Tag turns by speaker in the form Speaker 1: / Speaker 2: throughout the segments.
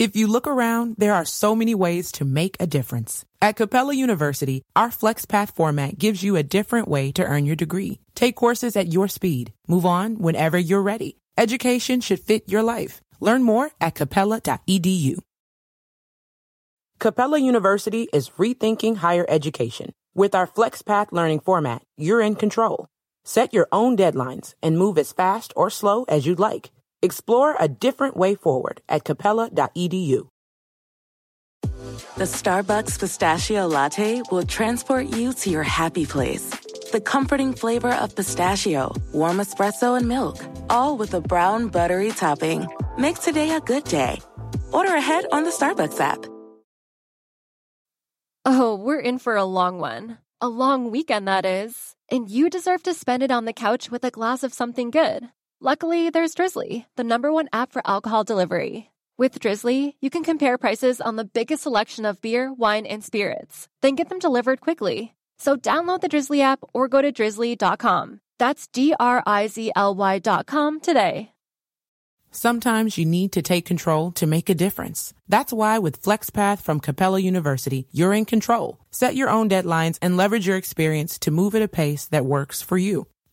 Speaker 1: If you look around, there are so many ways to make a difference. At Capella University, our FlexPath format gives you a different way to earn your degree. Take courses at your speed. Move on whenever you're ready. Education should fit your life. Learn more at capella.edu. Capella University is rethinking higher education. With our FlexPath learning format, you're in control. Set your own deadlines and move as fast or slow as you'd like. Explore a different way forward at capella.edu.
Speaker 2: The Starbucks pistachio latte will transport you to your happy place. The comforting flavor of pistachio, warm espresso, and milk, all with a brown buttery topping. Make today a good day. Order ahead on the Starbucks app.
Speaker 3: Oh, we're in for a long one. A long weekend, that is. And you deserve to spend it on the couch with a glass of something good. Luckily, there's Drizzly, the number one app for alcohol delivery. With Drizzly, you can compare prices on the biggest selection of beer, wine, and spirits, then get them delivered quickly. So download the Drizzly app or go to drizzly.com. That's D R I Z L Y.com today.
Speaker 1: Sometimes you need to take control to make a difference. That's why with FlexPath from Capella University, you're in control. Set your own deadlines and leverage your experience to move at a pace that works for you.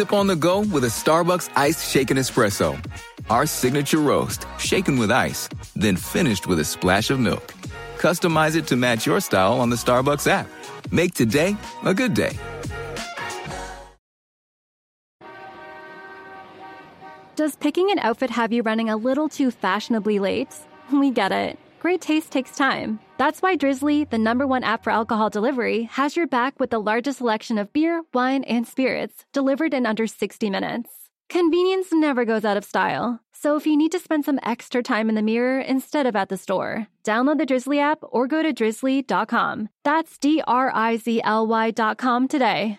Speaker 4: Sip on the go with a Starbucks iced shaken espresso. Our signature roast, shaken with ice, then finished with a splash of milk. Customize it to match your style on the Starbucks app. Make today a good day.
Speaker 3: Does picking an outfit have you running a little too fashionably late? We get it. Great taste takes time. That's why Drizzly, the number one app for alcohol delivery, has your back with the largest selection of beer, wine, and spirits delivered in under 60 minutes. Convenience never goes out of style. So if you need to spend some extra time in the mirror instead of at the store, download the Drizzly app or go to drizzly.com. That's D R I Z L Y.com today.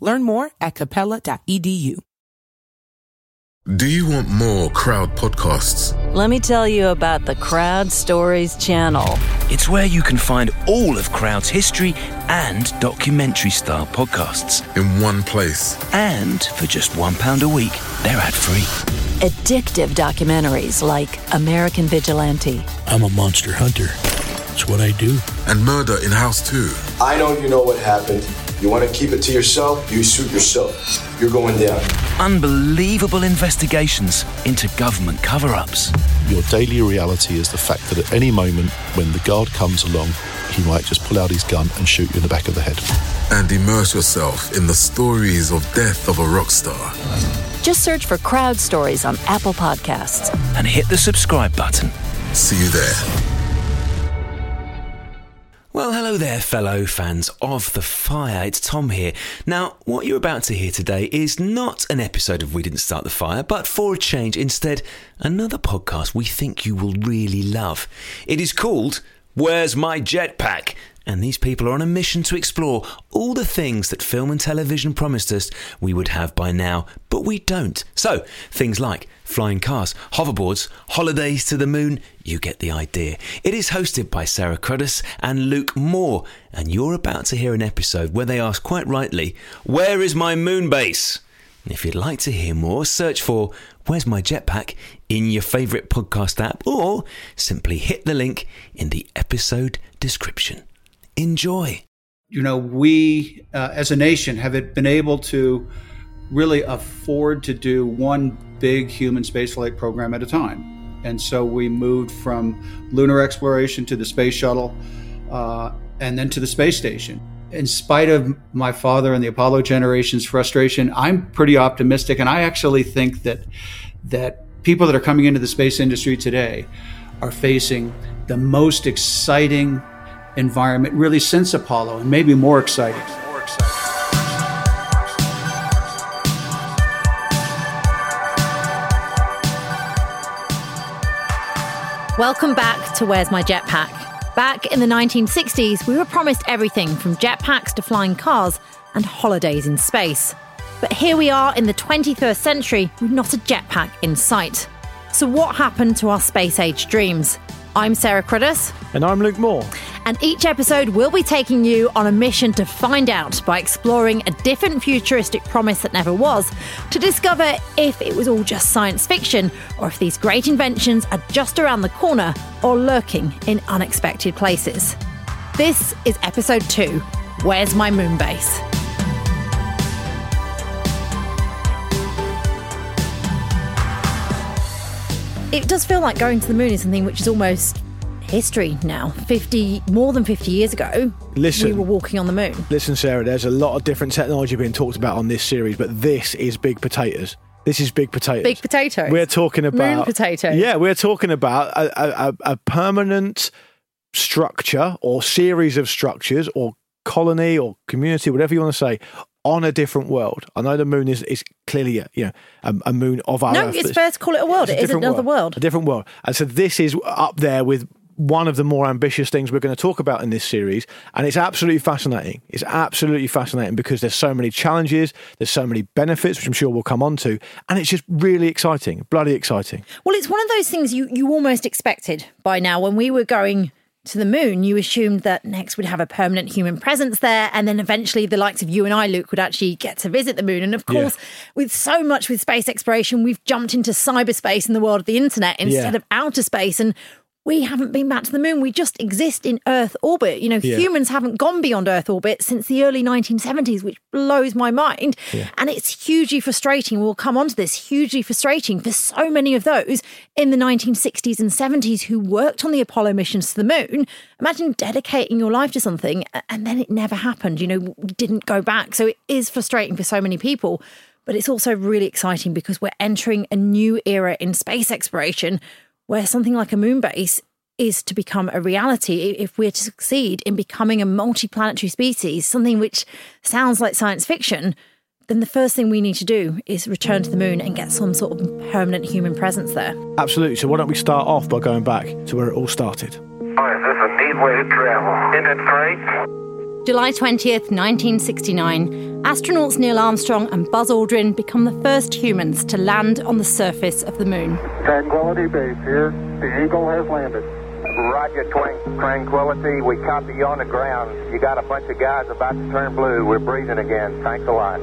Speaker 1: Learn more at capella.edu.
Speaker 5: Do you want more crowd podcasts?
Speaker 6: Let me tell you about the Crowd Stories channel.
Speaker 7: It's where you can find all of Crowd's history and documentary style podcasts.
Speaker 5: In one place.
Speaker 7: And for just £1 a week, they're ad free.
Speaker 6: Addictive documentaries like American Vigilante.
Speaker 8: I'm a monster hunter. It's what I do.
Speaker 5: And Murder in House 2.
Speaker 9: I know you know what happened. You want to keep it to yourself, you suit yourself. You're going down.
Speaker 7: Unbelievable investigations into government cover ups.
Speaker 8: Your daily reality is the fact that at any moment when the guard comes along, he might just pull out his gun and shoot you in the back of the head.
Speaker 5: And immerse yourself in the stories of death of a rock star.
Speaker 6: Just search for Crowd Stories on Apple Podcasts.
Speaker 7: And hit the subscribe button.
Speaker 5: See you there.
Speaker 7: Well, hello there, fellow fans of The Fire. It's Tom here. Now, what you're about to hear today is not an episode of We Didn't Start the Fire, but for a change, instead, another podcast we think you will really love. It is called Where's My Jetpack? And these people are on a mission to explore all the things that film and television promised us we would have by now, but we don't. So, things like flying cars, hoverboards, holidays to the moon, you get the idea. It is hosted by Sarah Cruddas and Luke Moore, and you're about to hear an episode where they ask quite rightly, Where is my moon base? if you'd like to hear more, search for Where's My Jetpack in your favourite podcast app or simply hit the link in the episode description. Enjoy.
Speaker 10: You know, we uh, as a nation have it been able to really afford to do one big human spaceflight program at a time. And so we moved from lunar exploration to the space shuttle uh, and then to the space station. In spite of my father and the Apollo generation's frustration, I'm pretty optimistic. And I actually think that, that people that are coming into the space industry today are facing the most exciting environment really since Apollo and maybe more exciting.
Speaker 11: Welcome back to Where's My Jetpack? Back in the 1960s, we were promised everything from jetpacks to flying cars and holidays in space. But here we are in the 21st century with not a jetpack in sight. So, what happened to our space age dreams? I'm Sarah Cruddas.
Speaker 12: And I'm Luke Moore.
Speaker 11: And each episode we'll be taking you on a mission to find out by exploring a different futuristic promise that never was, to discover if it was all just science fiction or if these great inventions are just around the corner or lurking in unexpected places. This is episode two Where's My Moon Base? It does feel like going to the moon is something which is almost history now. 50, more than 50 years ago,
Speaker 12: listen,
Speaker 11: we were walking on the moon.
Speaker 12: Listen, Sarah, there's a lot of different technology being talked about on this series, but this is big potatoes. This is big potatoes.
Speaker 11: Big potatoes.
Speaker 12: We're talking about
Speaker 11: moon potatoes.
Speaker 12: Yeah, we're talking about a, a, a permanent structure or series of structures or colony or community, whatever you want to say, on a different world. I know the moon is, is clearly a, you know a, a moon of our
Speaker 11: no,
Speaker 12: Earth.
Speaker 11: it's fair to call it a world. It is another
Speaker 12: world,
Speaker 11: world.
Speaker 12: A different world. And so this is up there with one of the more ambitious things we're going to talk about in this series. And it's absolutely fascinating. It's absolutely fascinating because there's so many challenges, there's so many benefits, which I'm sure we'll come on to. And it's just really exciting, bloody exciting.
Speaker 11: Well, it's one of those things you, you almost expected by now. When we were going to the moon, you assumed that next we'd have a permanent human presence there. And then eventually the likes of you and I, Luke, would actually get to visit the moon. And of course, yeah. with so much with space exploration, we've jumped into cyberspace in the world of the internet instead yeah. of outer space. And we haven't been back to the moon. We just exist in Earth orbit. You know, yeah. humans haven't gone beyond Earth orbit since the early 1970s, which blows my mind. Yeah. And it's hugely frustrating. We'll come on to this hugely frustrating for so many of those in the 1960s and 70s who worked on the Apollo missions to the moon. Imagine dedicating your life to something and then it never happened. You know, we didn't go back. So it is frustrating for so many people. But it's also really exciting because we're entering a new era in space exploration where something like a moon base is to become a reality if we're to succeed in becoming a multi-planetary species, something which sounds like science fiction, then the first thing we need to do is return to the moon and get some sort of permanent human presence there.
Speaker 12: Absolutely. So why don't we start off by going back to where it all started?
Speaker 13: Oh, is this a neat way to travel? Isn't it great?
Speaker 11: July 20th, 1969, astronauts Neil Armstrong and Buzz Aldrin become the first humans to land on the surface of the moon.
Speaker 13: Tranquility Base here. The Eagle has landed. Roger, Twin. Tranquility. We copy you on the ground. You got a bunch of guys about to turn blue. We're breathing again. Thanks a lot.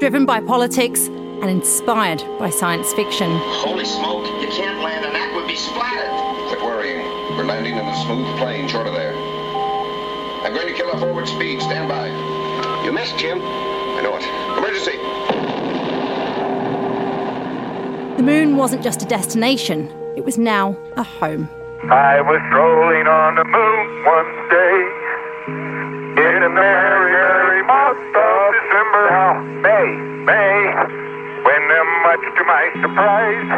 Speaker 11: Driven by politics and inspired by science fiction.
Speaker 14: Holy smoke, you can't land, and that would be splattered.
Speaker 15: Quit worrying. We're landing in a smooth plane short of there. I'm going to kill our forward speed. Stand by.
Speaker 14: You missed, Jim.
Speaker 15: I know it. Emergency.
Speaker 11: The moon wasn't just a destination, it was now a home.
Speaker 13: I was strolling on the moon one day in a merry, merry month of December. How May, May, when, much to my surprise,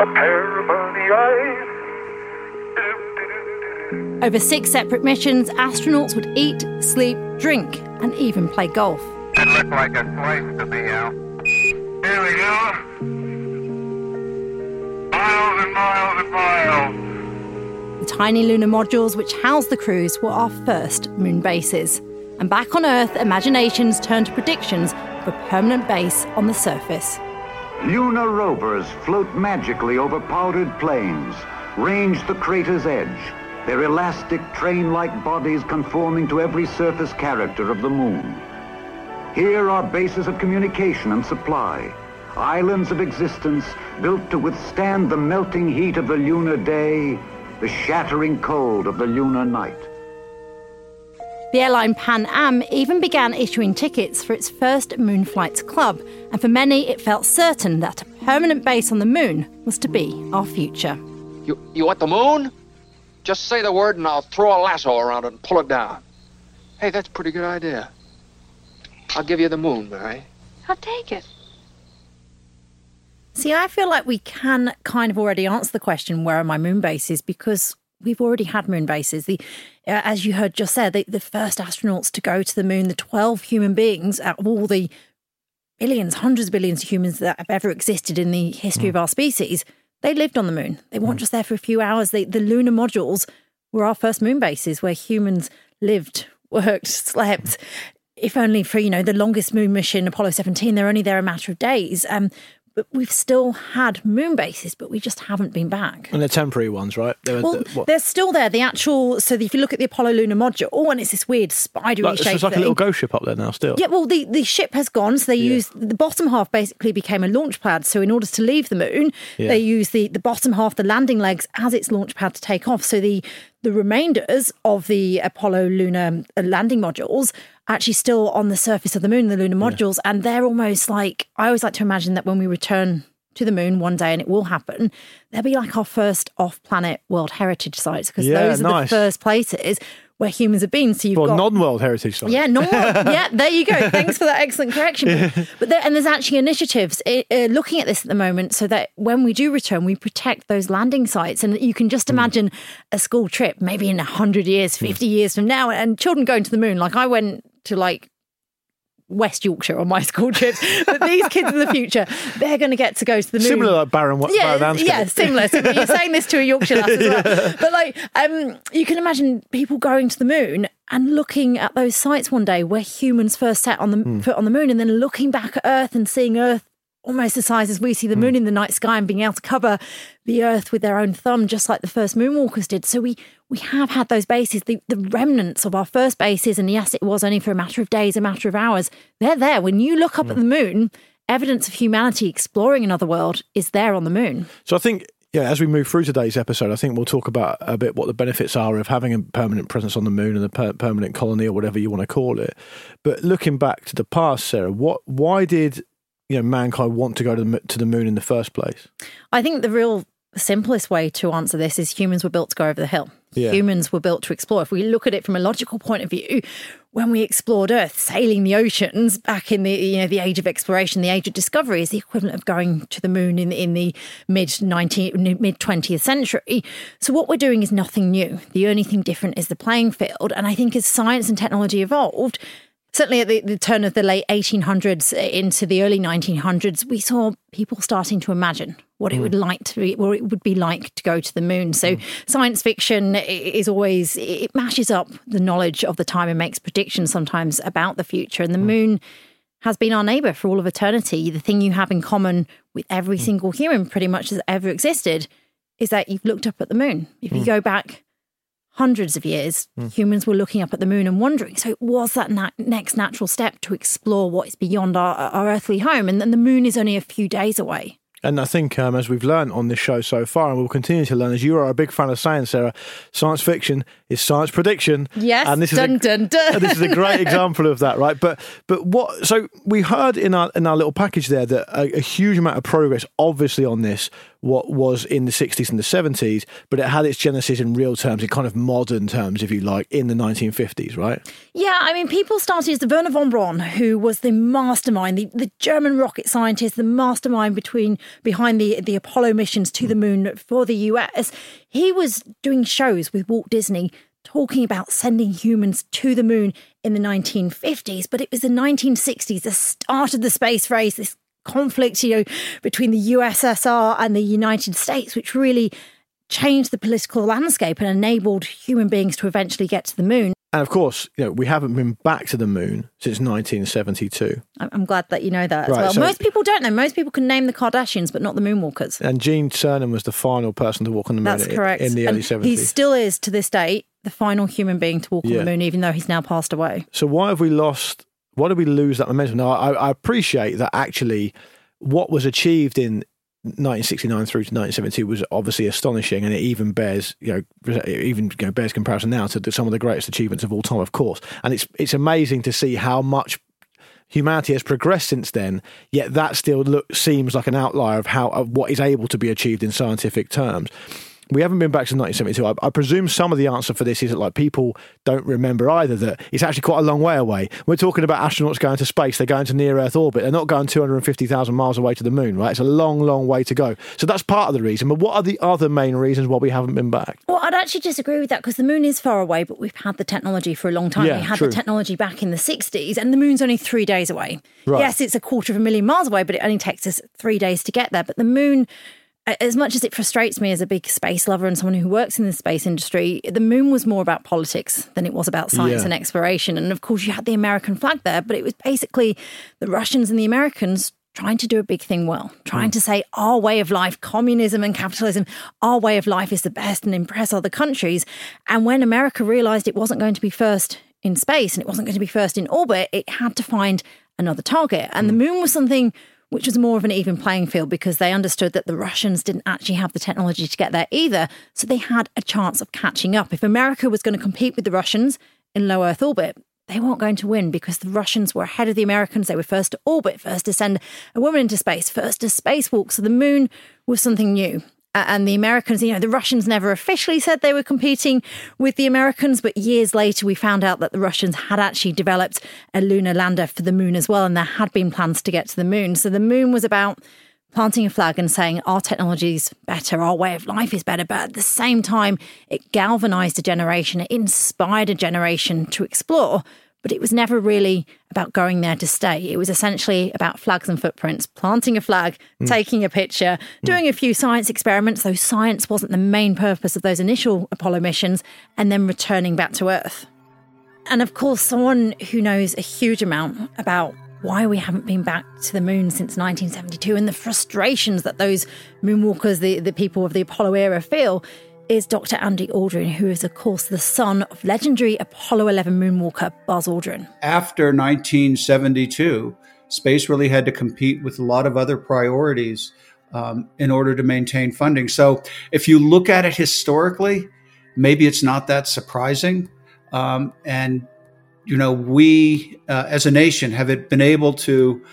Speaker 13: a pair of bunny eyes
Speaker 11: over six separate missions, astronauts would eat, sleep, drink, and even play golf.
Speaker 13: It looked like a place to be out. Here we go. Miles and miles and miles.
Speaker 11: The tiny lunar modules which housed the crews were our first moon bases. And back on Earth, imaginations turned to predictions of a permanent base on the surface.
Speaker 16: Lunar rovers float magically over powdered plains, range the crater's edge, their elastic train-like bodies conforming to every surface character of the moon. Here are bases of communication and supply, islands of existence built to withstand the melting heat of the lunar day, the shattering cold of the lunar night.
Speaker 11: The airline Pan Am even began issuing tickets for its first Moon Flights Club, and for many it felt certain that a permanent base on the moon was to be our future.
Speaker 17: You, you want the moon? Just say the word and I'll throw a lasso around it and pull it down. Hey, that's a pretty good idea. I'll give you the moon, Mary.
Speaker 18: I'll take it.
Speaker 11: See, I feel like we can kind of already answer the question, where are my moon bases? Because we've already had moon bases. The, uh, as you heard just said, the, the first astronauts to go to the moon, the 12 human beings out of all the billions, hundreds of billions of humans that have ever existed in the history mm. of our species, they lived on the moon. They weren't mm. just there for a few hours. They, the lunar modules were our first moon bases where humans lived, worked, slept. If only for, you know, the longest moon mission, Apollo 17, they're only there a matter of days. Um, but we've still had moon bases, but we just haven't been back.
Speaker 12: And they're temporary ones, right?
Speaker 11: They're, well, they're, they're still there. The actual, so if you look at the Apollo lunar module, oh, and it's this weird spidery
Speaker 12: like,
Speaker 11: shape.
Speaker 12: It's like
Speaker 11: thing.
Speaker 12: a little ghost ship up there now, still.
Speaker 11: Yeah, well, the, the ship has gone, so they yeah. use the bottom half basically became a launch pad. So in order to leave the moon, yeah. they use the, the bottom half, the landing legs, as its launch pad to take off. So the the remainders of the Apollo lunar uh, landing modules actually still on the surface of the moon, the lunar modules, yeah. and they're almost like I always like to imagine that when we return to the moon one day, and it will happen, they'll be like our first off planet World Heritage sites because
Speaker 12: yeah,
Speaker 11: those are
Speaker 12: nice.
Speaker 11: the first places where humans have been. So you've
Speaker 12: well,
Speaker 11: got
Speaker 12: non-world heritage sites.
Speaker 11: Yeah, non-world. yeah, there you go. Thanks for that excellent correction. Yeah. But there, and there's actually initiatives uh, looking at this at the moment, so that when we do return, we protect those landing sites. And you can just hmm. imagine mm. a school trip, maybe in hundred years, hmm. fifty mm. years from now, and children going to the moon. Like I went to like West Yorkshire on my school trips, But these kids in the future, they're going to get to go to the moon.
Speaker 12: Similar like Baron,
Speaker 11: yeah,
Speaker 12: Baron
Speaker 11: yeah, similar. similar. You're saying this to a Yorkshire lass as well. But like, um, you can imagine people going to the moon and looking at those sites one day where humans first set on the mm. foot on the moon, and then looking back at Earth and seeing Earth almost the size as we see the moon mm. in the night sky and being able to cover the earth with their own thumb, just like the first moonwalkers did. So we we have had those bases, the, the remnants of our first bases, and yes, it was only for a matter of days, a matter of hours. They're there. When you look up mm. at the moon, evidence of humanity exploring another world is there on the moon.
Speaker 12: So I think yeah, as we move through today's episode, I think we'll talk about a bit what the benefits are of having a permanent presence on the moon and a per- permanent colony or whatever you want to call it. But looking back to the past, Sarah, what why did you know mankind want to go to the, to the moon in the first place?
Speaker 11: I think the real simplest way to answer this is humans were built to go over the hill. Yeah. Humans were built to explore. If we look at it from a logical point of view, when we explored Earth, sailing the oceans back in the you know the age of exploration, the age of discovery is the equivalent of going to the moon in in the mid 19 mid 20th century. So what we're doing is nothing new. The only thing different is the playing field. And I think as science and technology evolved, certainly at the, the, turn of the late 1800s into the early 1900s, we saw people starting to imagine what it mm. would like to be, what it would be like to go to the moon. So mm. science fiction is always it mashes up the knowledge of the time and makes predictions sometimes about the future. And the mm. moon has been our neighbor for all of eternity. The thing you have in common with every mm. single human, pretty much has ever existed, is that you've looked up at the moon. If you mm. go back hundreds of years, mm. humans were looking up at the moon and wondering. So, was that na- next natural step to explore what is beyond our, our earthly home? And then the moon is only a few days away.
Speaker 12: And I think, um, as we've learned on this show so far, and we'll continue to learn, as you are a big fan of science, Sarah, science fiction is science prediction.
Speaker 11: Yes,
Speaker 12: and
Speaker 11: this is dun, a, dun, dun.
Speaker 12: this is a great example of that, right? But but what? So we heard in our in our little package there that a, a huge amount of progress, obviously, on this what was in the 60s and the 70s, but it had its genesis in real terms, in kind of modern terms, if you like, in the 1950s, right?
Speaker 11: Yeah, I mean, people started, as the Wernher von Braun, who was the mastermind, the, the German rocket scientist, the mastermind between behind the, the Apollo missions to the moon for the US. He was doing shows with Walt Disney talking about sending humans to the moon in the 1950s, but it was the 1960s, the start of the space race, this conflict, you know, between the USSR and the United States, which really changed the political landscape and enabled human beings to eventually get to the moon.
Speaker 12: And of course, you know, we haven't been back to the moon since 1972.
Speaker 11: I'm glad that you know that as
Speaker 12: Right,
Speaker 11: well.
Speaker 12: so-
Speaker 11: Most people don't know. Most people can name the Kardashians, but not the moonwalkers.
Speaker 12: And Gene Cernan was the final person to walk on the moon
Speaker 11: That's correct.
Speaker 12: in the
Speaker 11: And
Speaker 12: early 70s.
Speaker 11: He still is to this date the final human being to walk on the moon, even though he's now passed away.
Speaker 12: So why have we lost? Why did we lose that momentum? Now, I, I appreciate that actually, what was achieved in 1969 through to 1972 was obviously astonishing, and it even bears, you know, even you know, bears comparison now to some of the greatest achievements of all time, of course. And it's it's amazing to see how much humanity has progressed since then. Yet that still look, seems like an outlier of how of what is able to be achieved in scientific terms. We haven't been back to 1972. I, I presume some of the answer for this is that like people don't remember either that it's actually quite a long way away. We're talking about astronauts going to space. They're going to near Earth orbit. They're not going 250,000 miles away to the moon, right? It's a long, long way to go. So that's part of the reason. But what are the other main reasons why we haven't been back?
Speaker 11: Well, I'd actually disagree with that because the moon is far away, but we've had the technology for a long time.
Speaker 12: Yeah,
Speaker 11: we had
Speaker 12: true.
Speaker 11: the technology back in the 60s, and the moon's only three days away.
Speaker 12: Right.
Speaker 11: Yes, it's a quarter of a million miles away, but it only takes us three days to get there. But the moon, as much as it frustrates me as a big space lover and someone who works in the space industry, the moon was more about politics than it was about science
Speaker 18: Yeah.
Speaker 11: and exploration. And of course, you had the American flag there, but it was basically the Russians and the Americans trying to do a big thing well, trying hmm. to say our way of life, communism and capitalism, our way of life is the best and impress other countries. And when America realized it wasn't going to be first in space and it wasn't going to be first in orbit, it had to find another target. And the hmm. moon was something which was more of an even playing field because they understood that the Russians didn't actually have the technology to get there either. So they had a chance of catching up. If America was going to compete with the Russians in low Earth orbit, they weren't going to win because the Russians were ahead of the Americans. They were first to orbit, first to send a woman into space, first to spacewalk. So the moon was something new. And the Americans, you know, the Russians never officially said they were competing with the Americans, but years later we found out that the Russians had actually developed a lunar lander for the moon as well, and there had been plans to get to the moon. So the moon was about planting a flag and saying our technology's better, our way of life is better. But at the same time, it galvanized a generation, it inspired a generation to explore. But it was never really about going there to stay. It was essentially about flags and footprints, planting a flag,
Speaker 18: Mm.
Speaker 11: taking a picture, doing a few science experiments, though science wasn't the main purpose of those initial Apollo missions, and then returning back to Earth. And of course, someone who knows a huge amount about why we haven't been back to the moon since 1972 and the frustrations that those moonwalkers, the, the people of the Apollo era, feel is Dr. Andy Aldrin, who is, of course, the son of legendary Apollo 11 moonwalker Buzz Aldrin.
Speaker 10: after 1972, space really had to compete with a lot of other priorities um, in order to maintain funding. So, if you look at it historically, maybe it's not that surprising. Um, and, you know, we uh, as a nation have it been able to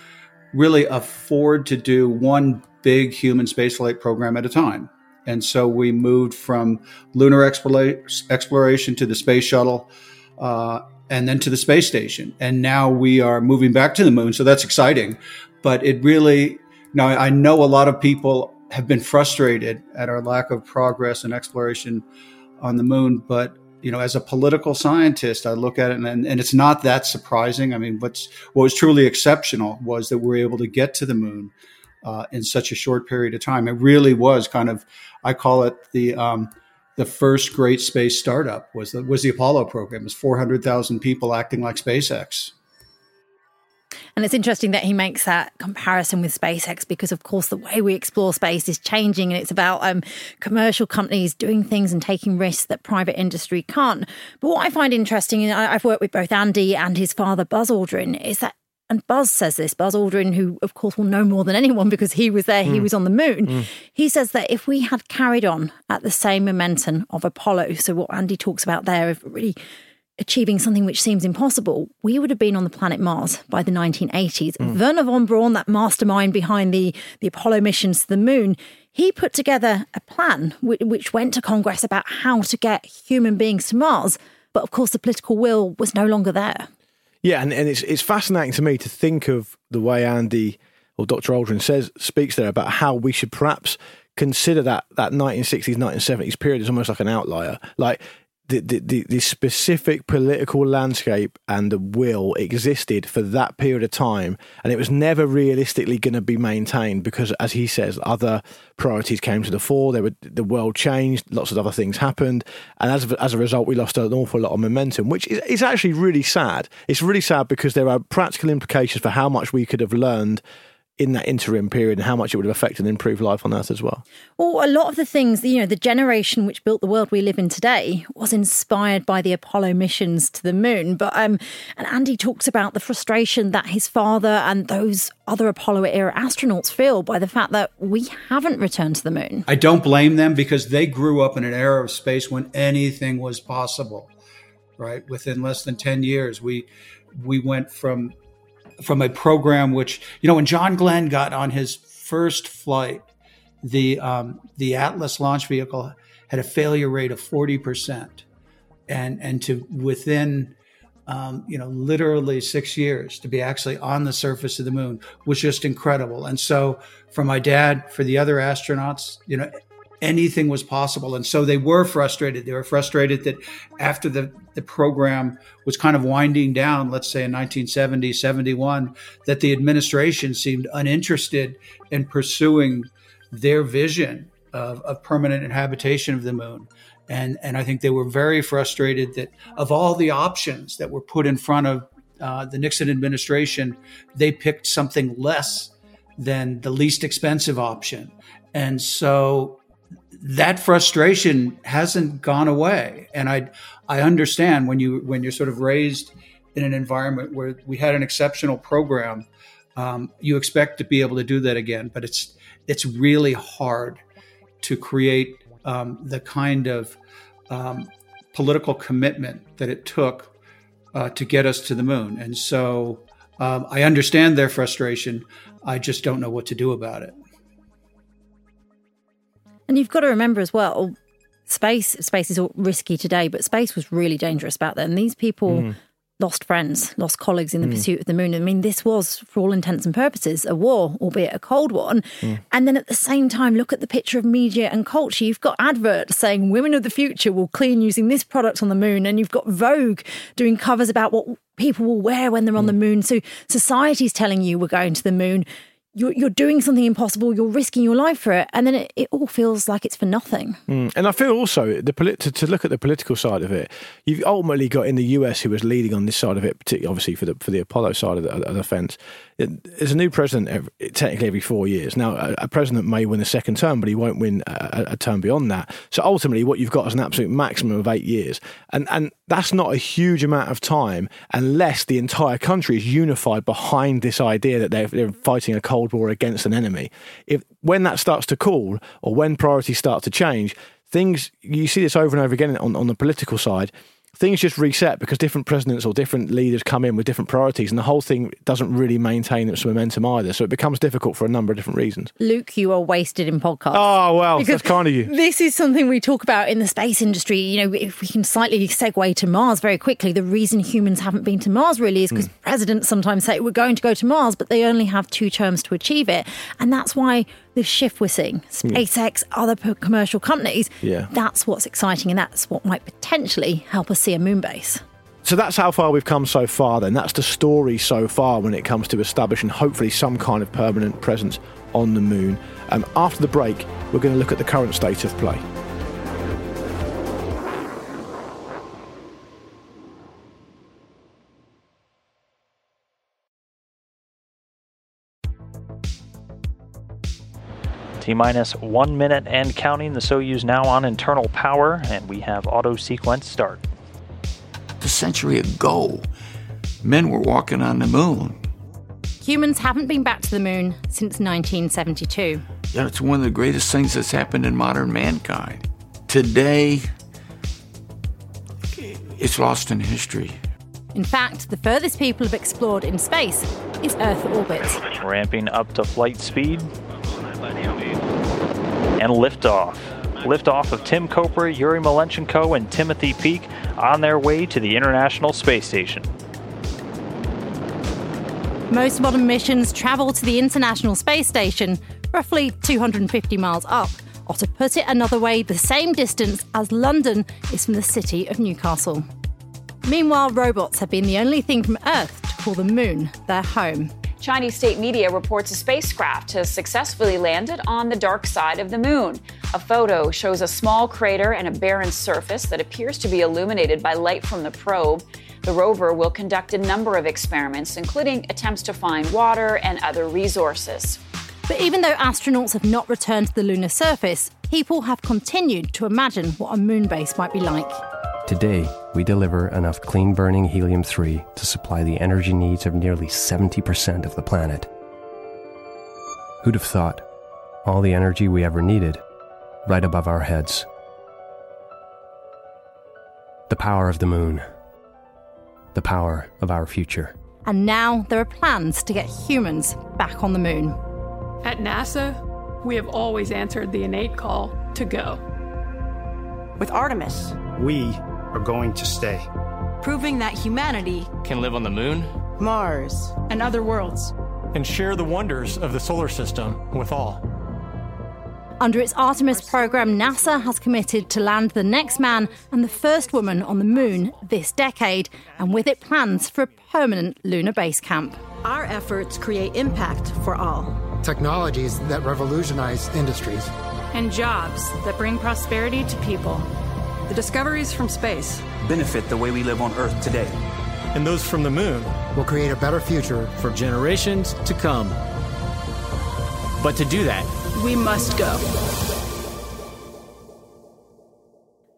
Speaker 10: really afford to do one big human spaceflight program at a time. And so we moved from lunar exploration to the space shuttle. Uh, and then to the space station. And now we are moving back to the moon. So that's exciting. But it really, now I know a lot of people have been frustrated at our lack of progress and exploration on the moon. But, you know, as a political scientist, I look at it and, and it's not that surprising. I mean, what's, what was truly exceptional was that we were able to get to the moon uh, in such a short period of time. It really was kind of, I call it the, um, the first great space startup was the, was the Apollo program. It was 400,000 people acting like SpaceX.
Speaker 11: And it's interesting that he makes that comparison with SpaceX because, of course, the way we explore space is changing and it's about um, commercial companies doing things and taking risks that private industry can't. But what I find interesting, and I've worked with both Andy and his father, Buzz Aldrin, is that and Buzz says this, Buzz Aldrin, who of course will know more than anyone because he was there, he
Speaker 18: Mm.
Speaker 11: was on the moon.
Speaker 18: Mm.
Speaker 11: He says that if we had carried on at the same momentum of Apollo, so what Andy talks about there of really achieving something which seems impossible, we would have been on the planet Mars by the 1980s.
Speaker 18: Mm.
Speaker 11: Wernher von Braun, that mastermind behind the, the Apollo missions to the moon, he put together a plan which, which went to Congress about how to get human beings to Mars. But of course, the political will was no longer there.
Speaker 12: Yeah, and, and it's it's fascinating to me to think of the way Andy or Dr. Aldrin says speaks there about how we should perhaps consider that that 1960s 1970s period as almost like an outlier. Like the, the, the, specific political landscape and the will existed for that period of time, and it was never realistically going to be maintained because, as he says, other priorities came to the fore. There were the world changed, lots of other things happened, and as as a result, we lost an awful lot of momentum, which is, is actually really sad. It's really sad because there are practical implications for how much we could have learned in that interim period and how much it would have affected and improved life on Earth as well.
Speaker 11: Well, a lot of the things, you know, the generation which built the world we live in today was inspired by the Apollo missions to the moon. But um, and Andy talks about the frustration that his father and those other Apollo era astronauts feel by the fact that we haven't returned to the moon.
Speaker 10: I don't blame them because they grew up in an era of space when anything was possible. Right, within less than ten years, we we went from from a program which you know when John Glenn got on his first flight, the um, the Atlas launch vehicle had a failure rate of forty percent, and and to within um, you know literally six years to be actually on the surface of the moon was just incredible. And so for my dad, for the other astronauts, you know anything was possible. And so they were frustrated. They were frustrated that after the, the program was kind of winding down, let's say in 1970, 71, that the administration seemed uninterested in pursuing their vision of, of permanent habitation of the moon. And, and I think they were very frustrated that of all the options that were put in front of uh, the Nixon administration, they picked something less than the least expensive option. And so that frustration hasn't gone away. And I, I understand when you when you're sort of raised in an environment where we had an exceptional program, um, you expect to be able to do that again. But it's it's really hard to create um, the kind of um, political commitment that it took uh, to get us to the moon. And so um, I understand their frustration. I just don't know what to do about it.
Speaker 11: And you've got to remember as well, space space is risky today, but space was really dangerous back then. These people mm. lost friends, lost colleagues in the mm. pursuit of the moon. I mean, this was, for all intents and purposes, a war, albeit a cold one. Mm. And then at the same time, look at the picture of media and culture. You've got adverts saying women of the future will clean using this product on the moon, and you've got Vogue doing covers about what people will wear when they're on the mm. moon. So society's telling you we're going to the moon you're, you're doing something impossible, you're risking your life for it, and then it, it all feels like it's for nothing.
Speaker 12: Mm. And I feel also the to, to, look at the political side of it, you've ultimately got in the US who was leading on this side of it, particularly obviously for the for the Apollo side of the, of the fence. There's a new president every, technically every four years. Now, a, a, president may win a second term, but he won't win a, a, term beyond that. So ultimately, what you've got is an absolute maximum of eight years, and and that's not a huge amount of time unless the entire country is unified behind this idea that they're, they're fighting a cold war against an enemy. If when that starts to cool, or when priorities start to change, things you see this over and over again on, on the political side things just reset because different presidents or different leaders come in with different priorities, and the whole thing doesn't really maintain its momentum either. So it becomes difficult for a number of different reasons.
Speaker 11: Luke, you are wasted in podcasts.
Speaker 12: Oh well, because that's kind of you.
Speaker 11: This is something we talk about in the space industry. You know, if we can slightly segue to Mars very quickly, the reason humans haven't been to Mars really is because mm. presidents sometimes say we're going to go to Mars, but they only have two terms to achieve it, and that's why the shift we're seeing, SpaceX, yeah. other commercial companies, yeah. that's what's exciting and that's what might potentially help us see a moon base.
Speaker 12: So that's how far we've come so far, then. That's the story so far when it comes to establishing hopefully some kind of permanent presence on the moon. Um, after the break, we're going to look at the current state of play.
Speaker 18: T minus one minute and counting. The Soyuz now on internal power, and we have auto sequence start.
Speaker 19: A century ago, men were walking on the moon.
Speaker 11: Humans haven't been back to the moon since 1972.
Speaker 19: Yeah, it's one of the greatest things that's happened in modern mankind. Today, it's lost in history.
Speaker 11: In fact, the furthest people have explored in space is Earth orbit.
Speaker 18: Ramping up to flight speed and liftoff. Liftoff of Tim Kopra, Yuri Malenchenko, and Timothy Peake on their way to the International Space Station.
Speaker 11: Most modern missions travel to the International Space Station, roughly 250 miles up, or to put it another way, the same distance as London is from the city of Newcastle. Meanwhile, robots have been the only thing from Earth to call the moon their home.
Speaker 20: Chinese state media reports a spacecraft has successfully landed on the dark side of the moon. A photo shows a small crater and a barren surface that appears to be illuminated by light from the probe. The rover will conduct a number of experiments, including attempts to find water and other resources.
Speaker 11: But even though astronauts have not returned to the lunar surface, people have continued to imagine what a moon base might be like.
Speaker 21: Today, we deliver enough clean burning helium 3 to supply the energy needs of nearly 70% of the planet. Who'd have thought? All the energy we ever needed, right above our heads. The power of the moon. The power of our future.
Speaker 11: And now there are plans to get humans back on the moon.
Speaker 22: At NASA, we have always answered the innate call to go.
Speaker 23: With Artemis,
Speaker 24: we are going to stay.
Speaker 23: Proving that humanity
Speaker 25: can live on the moon,
Speaker 23: Mars,
Speaker 22: and other worlds,
Speaker 26: and share the wonders of the solar system with all.
Speaker 11: Under its Artemis program, NASA has committed to land the next man and the first woman on the moon this decade, and with it plans for a permanent lunar base camp.
Speaker 23: Our efforts create impact for all.
Speaker 27: Technologies that revolutionize industries.
Speaker 22: And jobs that bring prosperity to people. The discoveries from space
Speaker 28: benefit the way we live on Earth today.
Speaker 26: And those from the moon
Speaker 27: will create a better future
Speaker 29: for generations to come. But to do that,
Speaker 22: we must go.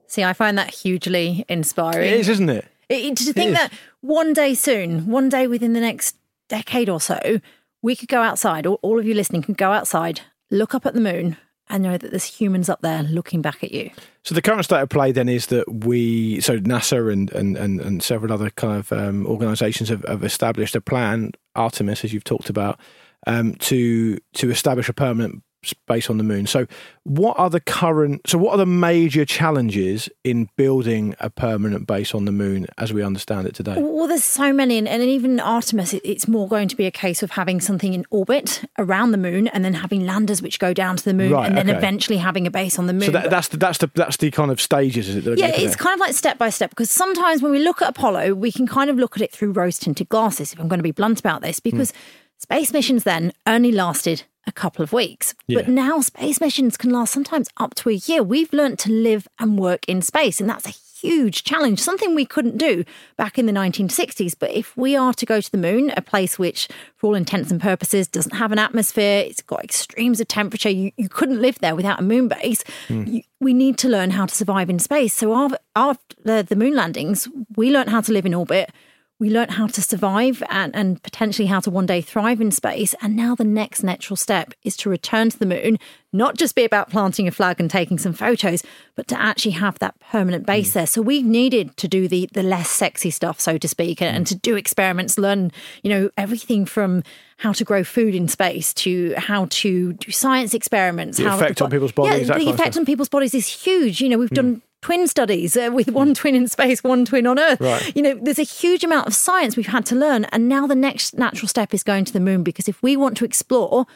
Speaker 11: See, I find that hugely inspiring.
Speaker 12: It is, isn't it?
Speaker 11: it to think that one day soon, one day within the next decade or so, we could go outside, or all of you listening can go outside, look up at the moon, and know that there's humans up there looking back at you.
Speaker 12: So the current state of play then is that we, so NASA and and, and, and several other kind of um, organisations have, have, established a plan, Artemis, as you've talked about, um, to to establish a permanent base on the moon. So, what are the current? So, what are the major challenges in building a permanent base on the moon as we understand it today?
Speaker 11: Well, there's so many, and, and even Artemis, it's more going to be a case of having something in orbit around the moon, and then having landers which go down to the moon, right, and then okay. eventually having a base on the moon.
Speaker 12: So that, that's the that's the that's the kind of stages, is it?
Speaker 11: Yeah, it's there? kind of like step by step. Because sometimes when we look at Apollo, we can kind of look at it through rose tinted glasses. If I'm going to be blunt about this, because mm. Space missions then only lasted a couple of weeks. Yeah. But now space missions can last sometimes up to a year. We've learned to live and work in space, and that's a huge challenge, something we couldn't do back in the 1960s. But if we are to go to the moon, a place which, for all intents and purposes, doesn't have an atmosphere, it's got extremes of temperature, you, you couldn't live there without a moon base. Mm. You, we need to learn how to survive in space. So after the moon landings, we learned how to live in orbit we learned how to survive and, and potentially how to one day thrive in space. And now the next natural step is to return to the moon, not just be about planting a flag and taking some photos, but to actually have that permanent base mm. there. So we needed to do the the less sexy stuff, so to speak, and, mm. and to do experiments, learn, you know, everything from how to grow food in space to how to do science experiments.
Speaker 12: The
Speaker 11: how
Speaker 12: effect on people's bodies.
Speaker 11: Yeah, the effect on people's bodies is huge. You know, we've mm. done twin studies uh, with one twin in space, one twin on Earth. Right. You know, there's a huge amount of science we've had to learn. And now the next natural step is going to the moon because if we want to explore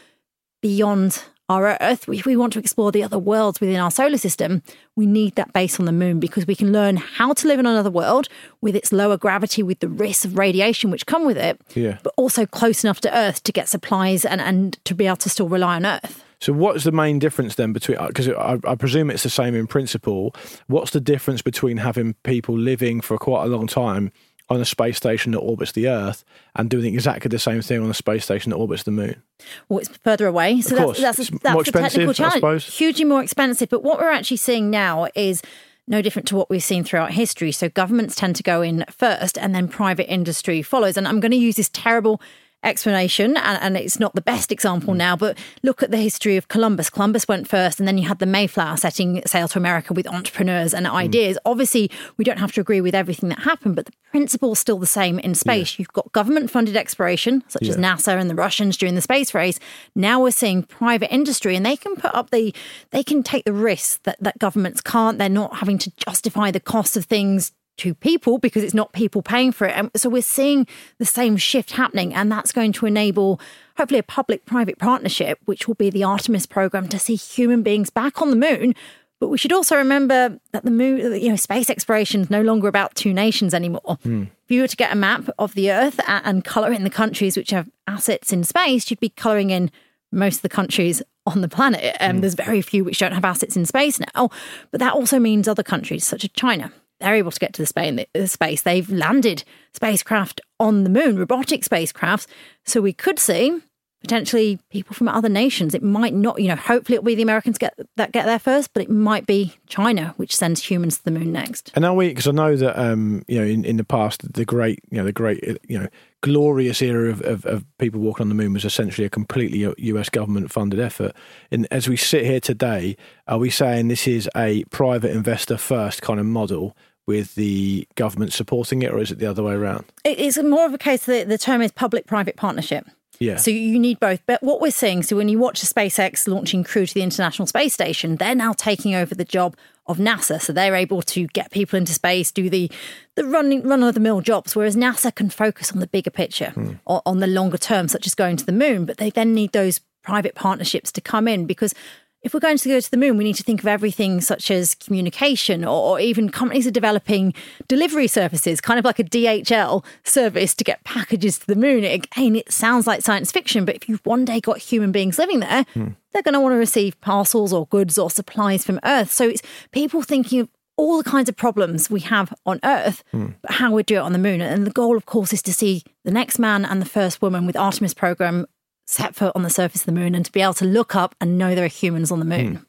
Speaker 11: beyond our Earth, if we want to explore the other worlds within our solar system, we need that base on the moon because we can learn how to live in another world with its lower gravity, with the risks of radiation which come with it,
Speaker 12: yeah.
Speaker 11: but also close enough to Earth to get supplies and, and to be able to still rely on Earth.
Speaker 12: So, what's the main difference then between? Uh, because I, I, presume it's the same in principle. What's the difference between having people living for quite a long time on a space station that orbits the Earth and doing exactly the same thing on a space station that orbits the Moon?
Speaker 11: Well, it's further away, so that's, that's, that's the technical
Speaker 12: challenge.
Speaker 11: Hugely more expensive. But what we're actually seeing now is no different to what we've seen throughout history. So governments tend to go in first and then private industry follows. And I'm going to use this terrible explanation, and, and, it's not the best example now, but look at the history of Columbus. Columbus went first, and then you had the Mayflower setting sail to America with entrepreneurs and ideas. Mm. Obviously, we don't have to agree with everything that happened, but the principle is still the same in space. Yeah. You've got government funded exploration, such yeah. as NASA and the Russians during the space race. Now we're seeing private industry, and they can put up the, they can take the risks that, that governments can't. They're not having to justify the cost of things to people because it's not people paying for it. And so we're seeing the same shift happening, and that's going to enable hopefully a public private partnership, which will be the Artemis program to see human beings back on the moon. But we should also remember that the moon, you know, space exploration is no longer about two nations anymore.
Speaker 12: Hmm.
Speaker 11: If you were to get a map of the Earth and, colour in the countries which have assets in space, you'd be colouring in most of the countries on the planet. Um, There's very few which don't have assets in space now. But that also means other countries, such as China, they're able to get to the space. The space. They've landed spacecraft on the moon, robotic spacecrafts. So we could see potentially people from other nations. It might not, you know, hopefully it'll be the Americans get that get there first, but it might be China which sends humans to the moon next.
Speaker 12: And are we? Because I know that um, you know in, in the past the great you know the great you know glorious era of, of, of people walking on the moon was essentially a completely U.S. government funded effort. And as we sit here today, are we saying this is a private investor first kind of model? With the government supporting it, or is it the other way around?
Speaker 11: It is more of a case that the term is public private partnership.
Speaker 12: Yeah.
Speaker 11: So you need both. But what we're seeing, so when you watch SpaceX launching crew to the International Space Station, they're now taking over the job of NASA. So they're able to get people into space, do the the running run of the mill jobs, whereas NASA can focus on the bigger picture, hmm. or on the longer term, such as going to the moon. But they then need those private partnerships to come in because if we're going to go to the moon, we need to think of everything such as communication, or, or, even companies are developing delivery services, kind of like a DHL service to get packages to the moon. Again, it sounds like science fiction, but if you've one day got human beings living there, hmm. they're going to want to receive parcels or goods or supplies from Earth. So it's people thinking of all the kinds of problems we have on Earth, hmm. but how we do it on the moon. And the goal, of course, is to see the next man and the first woman with Artemis program set foot on the surface of the moon and to be able to look up and know there are humans on the moon. Hmm.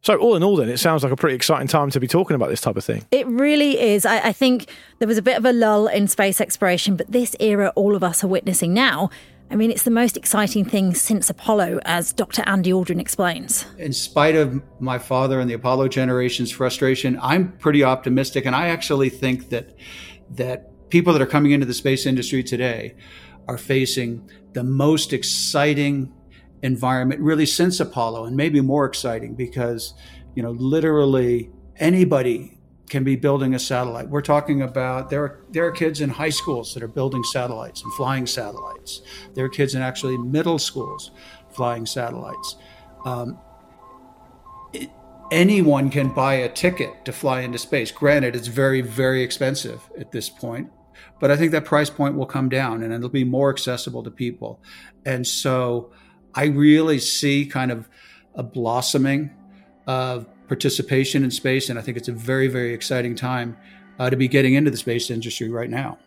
Speaker 12: So all in all, then it sounds like a pretty exciting time to be talking about this type of thing.
Speaker 11: It really is. I, I think there was a bit of a lull in space exploration, but this era all of us are witnessing now. I mean, it's the most exciting thing since Apollo, as Dr. Andy Aldrin explains.
Speaker 10: In spite of my father and the Apollo generation's frustration, I'm pretty optimistic, and I actually think that that people that are coming into the space industry today are facing the most exciting environment really since Apollo, and maybe more exciting because you know literally anybody can be building a satellite. We're talking about there are there are kids in high schools that are building satellites and flying satellites. There are kids in actually middle schools flying satellites. Um, it, anyone can buy a ticket to fly into space. Granted, it's very very expensive at this point, but I think that price point will come down and it'll be more accessible to people. And so I really see kind of a blossoming of participation in space. And I think it's a very, very exciting time uh, to be getting into the space industry right now.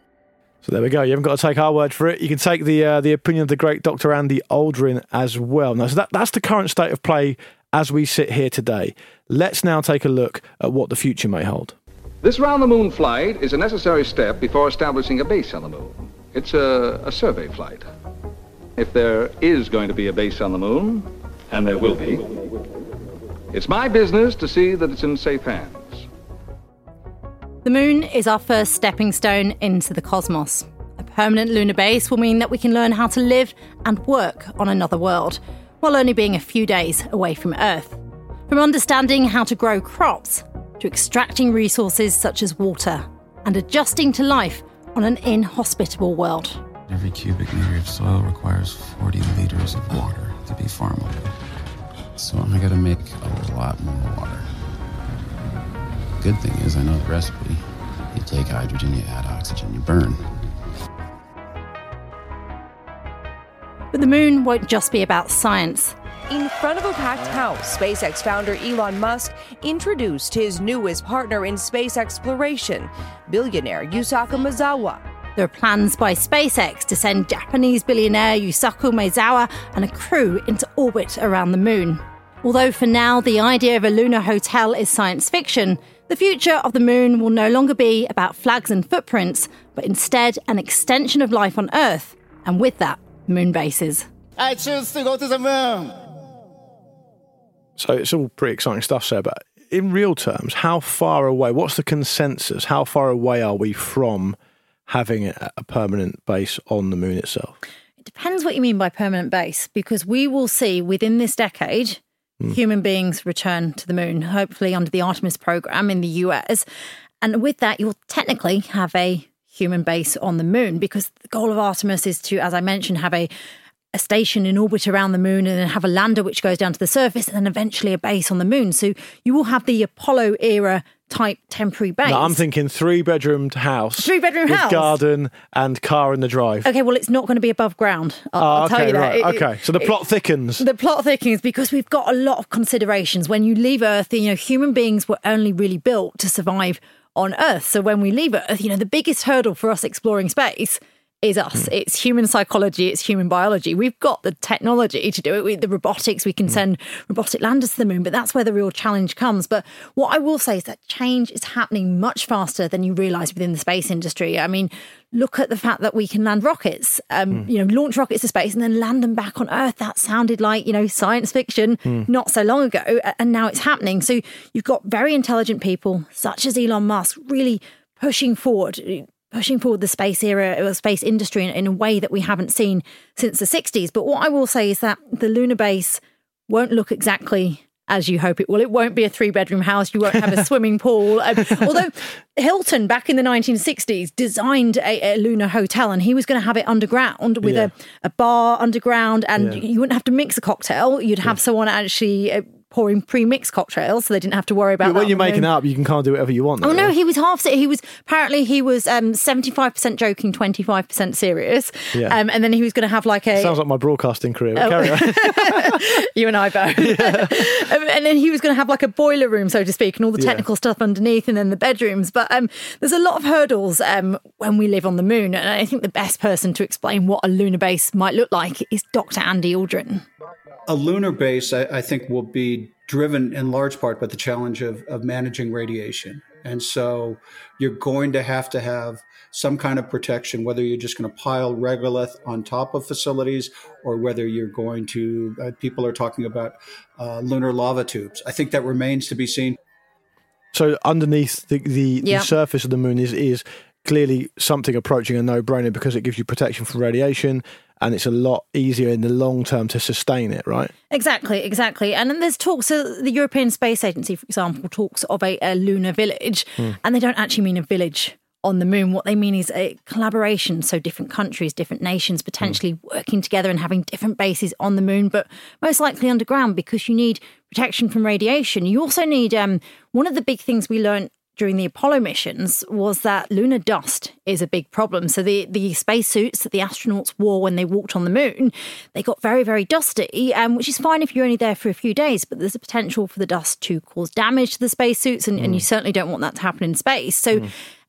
Speaker 12: So there we go. You haven't got to take our word for it. You can take the uh, the opinion of the great Dr. Andy Aldrin as well. Now, so that, that's the current state of play as we sit here today. Let's now take a look at what the future may hold.
Speaker 15: This round the moon flight is a necessary step before establishing a base on the moon. It's a, a survey flight. If there is going to be a base on the moon, and there will be, it's my business to see that it's in safe hands.
Speaker 11: The moon is our first stepping stone into the cosmos. A permanent lunar base will mean that we can learn how to live and work on another world, while only being a few days away from Earth. From understanding how to grow crops, to extracting resources such as water, and adjusting to life on an inhospitable world.
Speaker 30: Every cubic meter of soil requires 40 liters of water to be farmable. So I'm going to make a lot more water. Good thing is, I know the recipe. You take hydrogen, you add oxygen, you burn.
Speaker 11: But the moon won't just be about science.
Speaker 31: In front of a packed house, SpaceX founder Elon Musk introduced his newest partner in space exploration, billionaire Yusaku Maezawa.
Speaker 11: There are plans by SpaceX to send Japanese billionaire Yusaku Maezawa and a crew into orbit around the moon. Although for now the idea of a lunar hotel is science fiction, the future of the moon will no longer be about flags and footprints, but instead an extension of life on Earth, and with that, moon bases.
Speaker 32: I choose to go to the moon.
Speaker 12: So it's all pretty exciting stuff, Sir. But in real terms, how far away? What's the consensus? How far away are we from having a, a permanent base on the moon itself?
Speaker 11: It depends what you mean by permanent base, because we will see within this decade hmm. human beings return to the moon, hopefully under the Artemis program in the US. And with that, you'll technically have a human base on the moon because the goal of Artemis is to, as I mentioned, have a a station in orbit around the moon and then have a lander which goes down to the surface and then eventually a base on the moon. So you will have the Apollo era type temporary base.
Speaker 12: No, I'm thinking three bedroomed house.
Speaker 11: Three bedroom house.
Speaker 12: garden and car in the drive.
Speaker 11: Okay, well, it's not going to be above ground. I'll, I'll
Speaker 12: Oh,
Speaker 11: tell
Speaker 12: okay,
Speaker 11: you that.
Speaker 12: right.
Speaker 11: It-
Speaker 12: okay. So the
Speaker 11: it-
Speaker 12: plot thickens.
Speaker 11: The plot thickens because we've got a lot of considerations. When you leave Earth, you know, human beings were only really built to survive on Earth. So when we leave Earth, you know, the biggest hurdle for us exploring space is us. It's human psychology, it's human biology. We've got the technology to do it. With the robotics, we can send robotic landers to the moon, but that's where the real challenge comes. But what I will say is that change is happening much faster than you realize within the space industry. I mean, look at the fact that we can land rockets, um, you know, launch rockets to space and then land them back on Earth. That sounded like, you know, science fiction
Speaker 33: Hmm.
Speaker 11: not so long ago. And now it's happening. So you've got very intelligent people, such as Elon Musk, really pushing forward. Pushing forward the space era or space industry in, in a way that we haven't seen since the 60s. But what I will say is that the lunar base won't look exactly as you hope it will. It won't be a three bedroom house. You won't have a swimming pool. Um, although Hilton, back in the 1960s, designed a, a lunar hotel and he was going to have it underground with
Speaker 12: Yeah.
Speaker 11: a, a bar underground and
Speaker 12: Yeah.
Speaker 11: you wouldn't have to mix a cocktail. You'd have someone actually uh, pouring pre mixed cocktails so they didn't have to worry about
Speaker 12: Yeah,
Speaker 11: that
Speaker 12: when you're making up, you can kind of do whatever you want.
Speaker 11: Oh no, he was half. He was apparently he was um seventy five percent joking, twenty five percent serious.
Speaker 12: Yeah.
Speaker 11: Um, and then he was going to have like a
Speaker 12: Sounds like my broadcasting career.
Speaker 11: Oh.
Speaker 12: Carry on.
Speaker 11: you and I both. Um, and then he was going to have like a boiler room, so to speak, and all the
Speaker 12: Yeah.
Speaker 11: technical stuff underneath, and then the bedrooms. But um, there's a lot of hurdles um, when we live on the moon, and I think the best person to explain what a lunar base might look like is Dr. Andy Aldrin.
Speaker 10: A lunar base, I, I think, will be driven in large part by the challenge of, of managing radiation. And so you're going to have to have some kind of protection, whether you're just going to pile regolith on top of facilities or whether you're going to, uh, people are talking about uh, lunar lava tubes. I think that remains to be seen.
Speaker 12: So underneath the the,
Speaker 10: Yeah.
Speaker 12: the surface of the moon is is clearly something approaching a no brainer because it gives you protection from radiation and it's a lot easier in the long term to sustain it, right?
Speaker 11: Exactly, exactly. And then there's talks, uh, the European Space Agency, for example, talks of a, a lunar village,
Speaker 12: Hmm.
Speaker 11: and they don't actually mean a village on the moon. What they mean is a collaboration. So different countries, different nations potentially working together and having different bases on the moon, but most likely underground because you need protection from radiation. You also need um, one of the big things we learned during the Apollo missions was that lunar dust is a big problem. So the the spacesuits that the astronauts wore when they walked on the moon, they got very very dusty, um, which is fine if you're only there for a few days. But there's a potential for the dust to cause damage to the spacesuits, and, and you certainly don't want that to happen in space. So.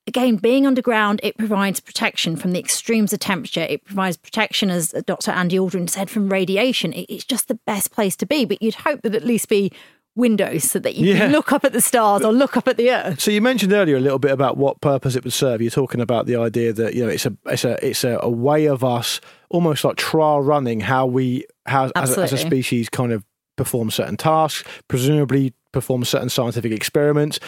Speaker 11: Again, being underground, it provides protection from the extremes of temperature. It provides protection, as Dr. Andy Aldrin said, from radiation. It- It's just the best place to be. But you'd hope that at least be windows so that you
Speaker 12: Yeah.
Speaker 11: can look up at the stars or look up at the earth.
Speaker 12: So you mentioned earlier a little bit about what purpose it would serve. You're talking about the idea that you know it's a it's a it's a, a way of us almost like trial running how we how as a, as a species kind of perform certain tasks, presumably perform certain scientific experiments,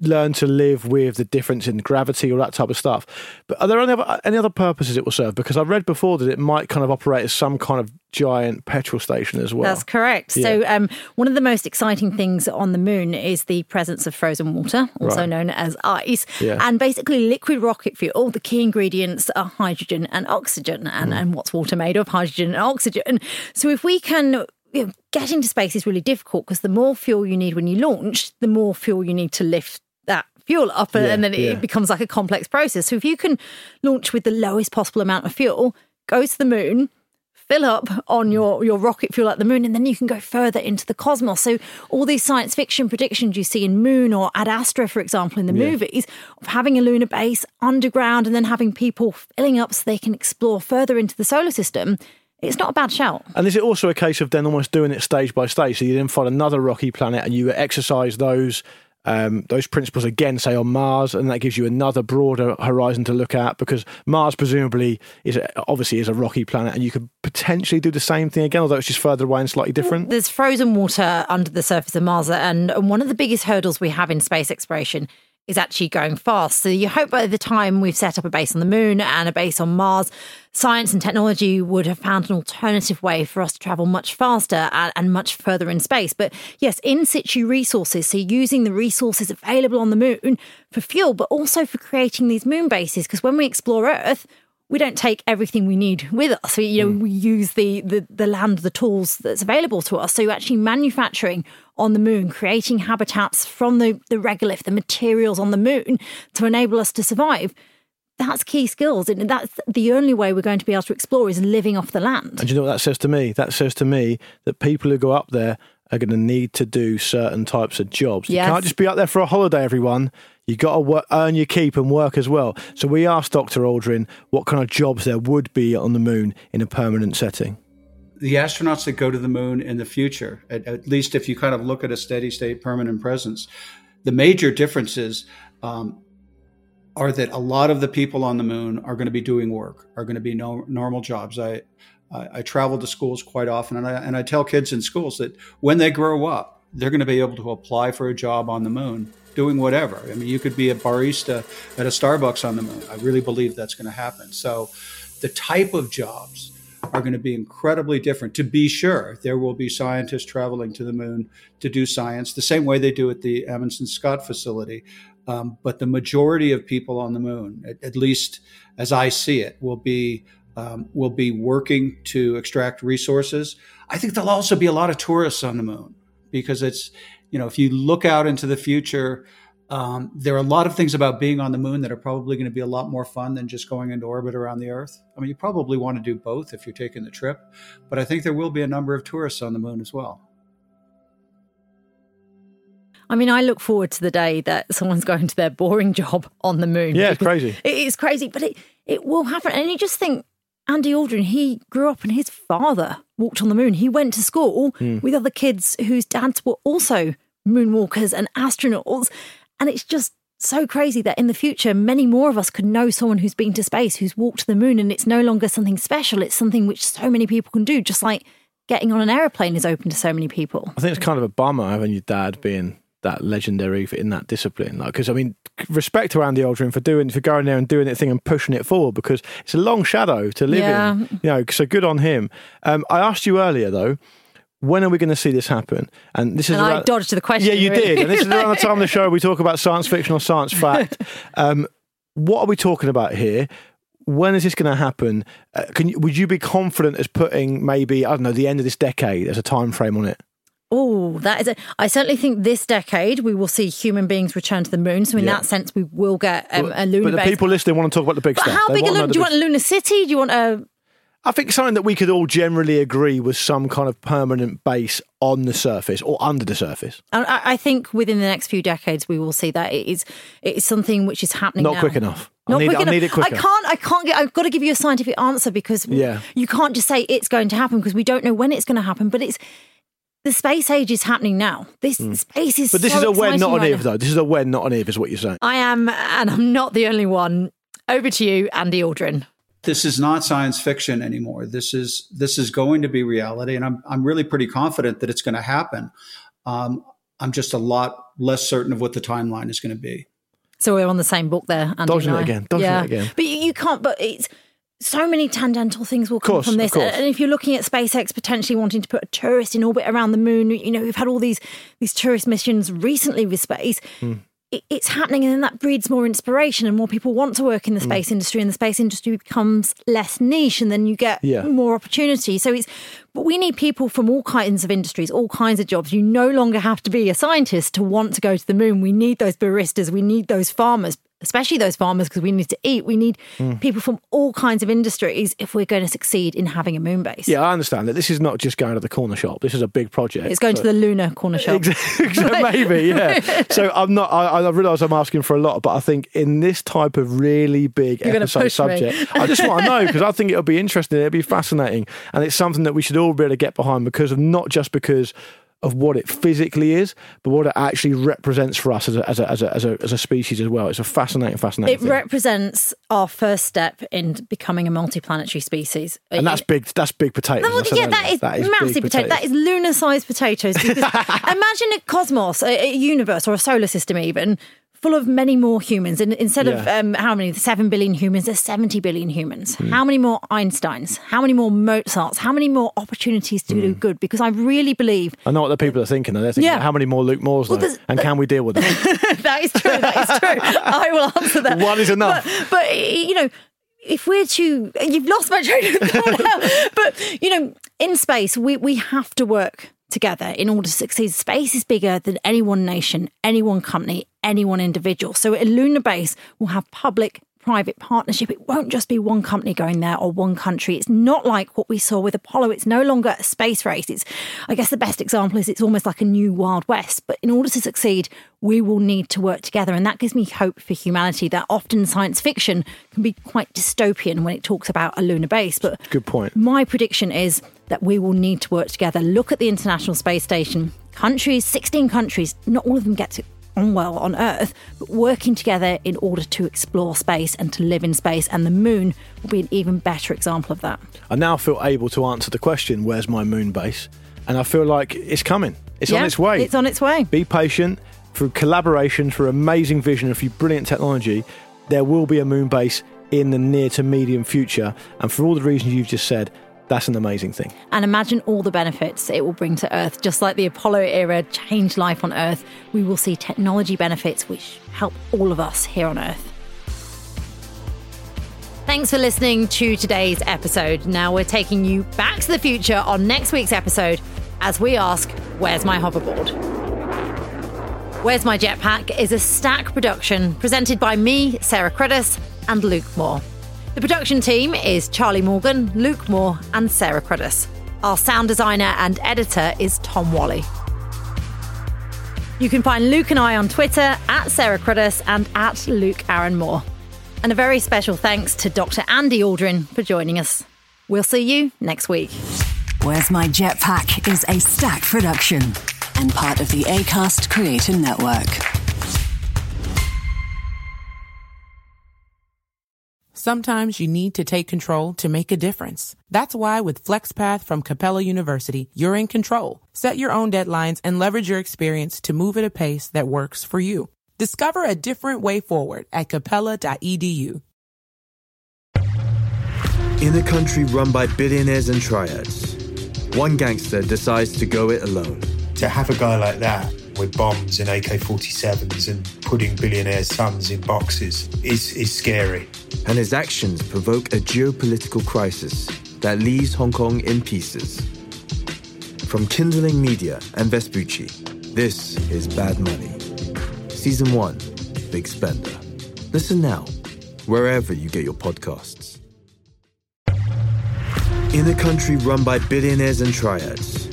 Speaker 12: learn to live with the difference in gravity, or that type of stuff. But are there any other, any other purposes it will serve? Because I've read before that it might kind of operate as some kind of giant petrol station as well.
Speaker 11: That's correct. So, um, one of the most exciting things on the moon is the presence of frozen water, also
Speaker 12: Right.
Speaker 11: known as ice.
Speaker 12: Yeah.
Speaker 11: And basically, liquid rocket fuel, all the key ingredients are hydrogen and oxygen. And, and what's water made of? Hydrogen and oxygen. So, if we can. You know, get into space is really difficult because the more fuel you need when you launch, the more fuel you need to lift fuel up, and,
Speaker 33: Yeah,
Speaker 11: and then it,
Speaker 33: yeah.
Speaker 11: it becomes like a complex process. So, if you can launch with the lowest possible amount of fuel, go to the moon, fill up on mm. your, your rocket fuel at the moon, and then you can go further into the cosmos. So, all these science fiction predictions you see in Moon or Ad Astra, for example, in the
Speaker 12: Yeah.
Speaker 11: movies, of having a lunar base underground and then having people filling up so they can explore further into the solar system, it's not a bad shout.
Speaker 12: And is it also a case of then almost doing it stage by stage? So you then find another rocky planet and you exercise those um, those principles again, say on Mars, and that gives you another broader horizon to look at because Mars presumably is a, obviously is a rocky planet, and you could potentially do the same thing again, although it's just further away and slightly different.
Speaker 11: There's frozen water under the surface of Mars, and one of the biggest hurdles we have in space exploration is actually going fast. So you hope by the time we've set up a base on the moon and a base on Mars, science and technology would have found an alternative way for us to travel much faster and, and much further in space. But yes, in situ resources, so using the resources available on the moon for fuel, but also for creating these moon bases. Because when we explore Earth, we don't take everything we need with us. We, you know, hmm. we use the, the the land, the tools that's available to us. So you're actually manufacturing on the moon, creating habitats from the, the regolith, the materials on the moon to enable us to survive. That's key skills. And that's the only way we're going to be able to explore is living off the land.
Speaker 12: And do you know what that says to me? That says to me that people who go up there are going to need to do certain types of jobs.
Speaker 11: Yes.
Speaker 12: You can't just be up there for a holiday, everyone. You got to work, earn your keep and work as well. So we asked Dr. Aldrin what kind of jobs there would be on the moon in a permanent setting.
Speaker 10: The astronauts that go to the moon in the future, at, at least if you kind of look at a steady state permanent presence, the major differences um, are that a lot of the people on the moon are going to be doing work, are going to be no, normal jobs. I, I, I travel to schools quite often, and I, and I tell kids in schools that when they grow up, they're going to be able to apply for a job on the moon doing whatever. I mean, you could be a barista at a Starbucks on the moon. I really believe that's going to happen. So the type of jobs are going to be incredibly different. To be sure, there will be scientists traveling to the moon to do science the same way they do at the Amundsen Scott facility. Um, but the majority of people on the moon, at, at least as I see it, will be um, will be working to extract resources. I think there'll also be a lot of tourists on the moon because it's you know if you look out into the future. Um, there are a lot of things about being on the moon that are probably going to be a lot more fun than just going into orbit around the Earth. I mean, you probably want to do both if you're taking the trip, but I think there will be a number of tourists on the moon as well.
Speaker 11: I mean, I look forward to the day that someone's going to their boring job on the moon.
Speaker 12: Yeah, it's crazy.
Speaker 11: It is crazy, but it, it will happen. And you just think, Andy Aldrin, he grew up and his father walked on the moon. He went to school
Speaker 12: Hmm.
Speaker 11: with other kids whose dads were also moonwalkers and astronauts. And it's just so crazy that in the future, many more of us could know someone who's been to space, who's walked to the moon, and it's no longer something special. It's something which so many people can do, just like getting on an aeroplane is open to so many people.
Speaker 12: I think it's kind of a bummer having your dad being that legendary in that discipline. Like, because I mean, respect to Andy Aldrin for doing, for going there and doing that thing and pushing it forward because it's a long shadow to live
Speaker 11: Yeah.
Speaker 12: in. You know, so good on him. Um, I asked you earlier though. When are we going to see this happen? And this is
Speaker 11: And I
Speaker 12: around-
Speaker 11: dodged the question,
Speaker 12: Yeah, you
Speaker 11: really.
Speaker 12: did. And this is around the time of the show we talk about science fiction or science fact. Um, what are we talking about here? When is this going to happen? Uh, can you, would you be confident as putting maybe I don't know the end of this decade as a time frame on it?
Speaker 11: Oh, that is it. I certainly think this decade we will see human beings return to the moon. So in
Speaker 12: Yeah.
Speaker 11: that sense, we will get um, a
Speaker 12: but
Speaker 11: lunar
Speaker 12: the
Speaker 11: base.
Speaker 12: people listening want to talk about the big
Speaker 11: but
Speaker 12: stuff.
Speaker 11: how
Speaker 12: They
Speaker 11: big a lunar? Do you want a lunar city? Do you want a?
Speaker 12: I think something that we could all generally agree was some kind of permanent base on the surface or under the surface.
Speaker 11: and I, I think within the next few decades we will see that it is it is something which is happening.
Speaker 12: Not
Speaker 11: now.
Speaker 12: quick enough. I
Speaker 11: Not
Speaker 12: need,
Speaker 11: quick
Speaker 12: I
Speaker 11: enough.
Speaker 12: need it quicker.
Speaker 11: I can't. I can't get. I've got to give you a scientific answer because
Speaker 12: Yeah.
Speaker 11: you can't just say it's going to happen because we don't know when it's going to happen. But it's the space age is happening now. This hmm. space is.
Speaker 12: But this
Speaker 11: so
Speaker 12: is a when, not an
Speaker 11: right
Speaker 12: if, though. This is a when, not an if, is what you're saying.
Speaker 11: I am, and I'm not the only one. Over to you, Andy Aldrin.
Speaker 10: This is not science fiction anymore. This is this is going to be reality, and I'm I'm really pretty confident that it's going to happen. Um, I'm just a lot less certain of what the timeline is going to be.
Speaker 11: So we're on the same book there, Andy.
Speaker 12: Dodging
Speaker 11: and
Speaker 12: it
Speaker 11: I.
Speaker 12: again, dodging it
Speaker 11: yeah.
Speaker 12: again.
Speaker 11: But you, you can't. But it's so many tangential things will come
Speaker 12: Course,
Speaker 11: from this. And if you're looking at SpaceX potentially wanting to put a tourist in orbit around the moon, you know, we've had all these these tourist missions recently with space.
Speaker 12: Hmm.
Speaker 11: It, it's happening, and then that breeds more inspiration, and more people want to work in the mm. space industry, and the space industry becomes less niche, and then you get
Speaker 12: Yeah.
Speaker 11: more opportunity. So it's, but we need people from all kinds of industries, all kinds of jobs. You no longer have to be a scientist to want to go to the moon. We need those baristas, we need those farmers, especially those farmers because we need to eat. We need
Speaker 12: Hmm.
Speaker 11: people from all kinds of industries if we're going to succeed in having a moon base.
Speaker 12: Yeah, I understand that this is not just going to the corner shop. This is a big project.
Speaker 11: It's going
Speaker 12: So-
Speaker 11: to the lunar corner shop.
Speaker 12: Maybe, yeah. So I'm not. I, I realise I'm asking for a lot, but I think in this type of really big
Speaker 11: You're
Speaker 12: episode subject, I just want to know because I think it'll be interesting. It'll be fascinating, and it's something that we should all be able to get behind because of not just because of what it physically is, but what it actually represents for us as a as a as a as a, as a species as well. It's a fascinating, fascinating.
Speaker 11: It
Speaker 12: thing.
Speaker 11: represents our first step in becoming a multiplanetary species.
Speaker 12: and that's big. That's big potatoes.
Speaker 11: Well, yeah, that is,
Speaker 12: That is
Speaker 11: massive potato. That is lunar-sized potatoes. Imagine a cosmos, a, a universe, or a solar system, even full of many more humans. And instead of
Speaker 12: Yeah.
Speaker 11: um, how many, seven billion humans, there's 70 billion humans. Of um, how many, 7 billion humans, there's 70 billion humans.
Speaker 12: Hmm.
Speaker 11: How many more Einsteins? How many more Mozarts? How many more opportunities to
Speaker 12: Hmm.
Speaker 11: do good? Because I really believe
Speaker 12: I know what the people are thinking. They're thinking,
Speaker 11: Yeah.
Speaker 12: how many more Luke Moores,
Speaker 11: Well,
Speaker 12: and can we deal with them?
Speaker 11: that is true. That is true. I will answer that.
Speaker 12: One is enough.
Speaker 11: But, but you know, if we're to, you've lost my train of thought now. But you know, in space, we we have to work together in order to succeed. Space is bigger than any one nation, any one company, any one individual. So a lunar base will have public private partnership. It won't just be one company going there or one country. It's not like what we saw with Apollo. It's no longer a space race. It's, I guess, the best example is it's almost like a new Wild West. But in order to succeed, we will need to work together. And that gives me hope for humanity that often science fiction can be quite dystopian when it talks about a lunar base. But
Speaker 12: Good point.
Speaker 11: my prediction is that we will need to work together. Look at the International Space Station. Countries, 16 countries, not all of them get to on well on Earth, but working together in order to explore space and to live in space. And the moon will be an even better example of that.
Speaker 12: I now feel able to answer the question, where's my moon base? And I feel like it's coming. It's on its way.
Speaker 11: It's on its way.
Speaker 12: Be patient. Through collaboration, through amazing vision, and through brilliant technology, there will be a moon base in the near to medium future. And for all the reasons you've just said, that's an amazing thing.
Speaker 11: And imagine all the benefits it will bring to Earth. Just like the Apollo era changed life on Earth, we will see technology benefits which help all of us here on Earth. Thanks for listening to today's episode. Now we're taking you back to the future on next week's episode as we ask, Where's my hoverboard? Where's My Jetpack is a stack production presented by me, Sarah Cruddas, and Luke Moore. The production team is Charlie Morgan, Luke Moore, and Sarah Cruddas. Our sound designer and editor is Tom Wally. You can find Luke and I on Twitter at Sarah Cruddas and at Luke Aaron Moore. And a very special thanks to Dr. Andy Aldrin for joining us. We'll see you next week.
Speaker 33: Where's My Jetpack is a stack production and part of the ACAST Creator Network.
Speaker 1: Sometimes you need to take control to make a difference. That's why with FlexPath from Capella University, you're in control. Set your own deadlines and leverage your experience to move at a pace that works for you. Discover a different way forward at capella.edu.
Speaker 34: In a country run by billionaires and triads, one gangster decides to go it alone.
Speaker 24: To have a guy like that with bombs and AK 47s and putting billionaires' sons in boxes is, is scary.
Speaker 34: And his actions provoke a geopolitical crisis that leaves Hong Kong in pieces. From Kindling Media and Vespucci, this is Bad Money. Season 1 Big Spender. Listen now, wherever you get your podcasts. In a country run by billionaires and triads,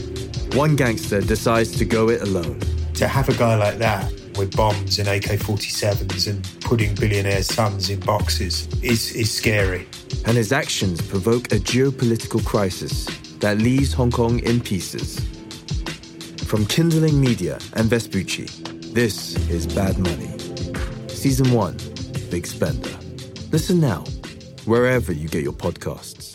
Speaker 34: one gangster decides to go it alone.
Speaker 24: To have a guy like that with bombs and AK 47s and putting billionaires' sons in boxes is, is scary.
Speaker 34: And his actions provoke a geopolitical crisis that leaves Hong Kong in pieces. From Kindling Media and Vespucci, this is Bad Money. Season 1 Big Spender. Listen now, wherever you get your podcasts.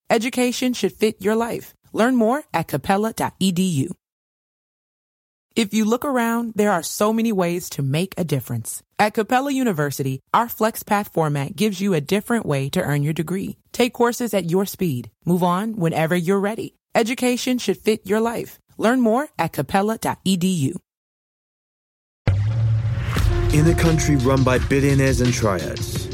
Speaker 1: Education should fit your life. Learn more at capella.edu. If you look around, there are so many ways to make a difference. At Capella University, our FlexPath format gives you a different way to earn your degree. Take courses at your speed. Move on whenever you're ready. Education should fit your life. Learn more at capella.edu.
Speaker 34: In a country run by billionaires and triads,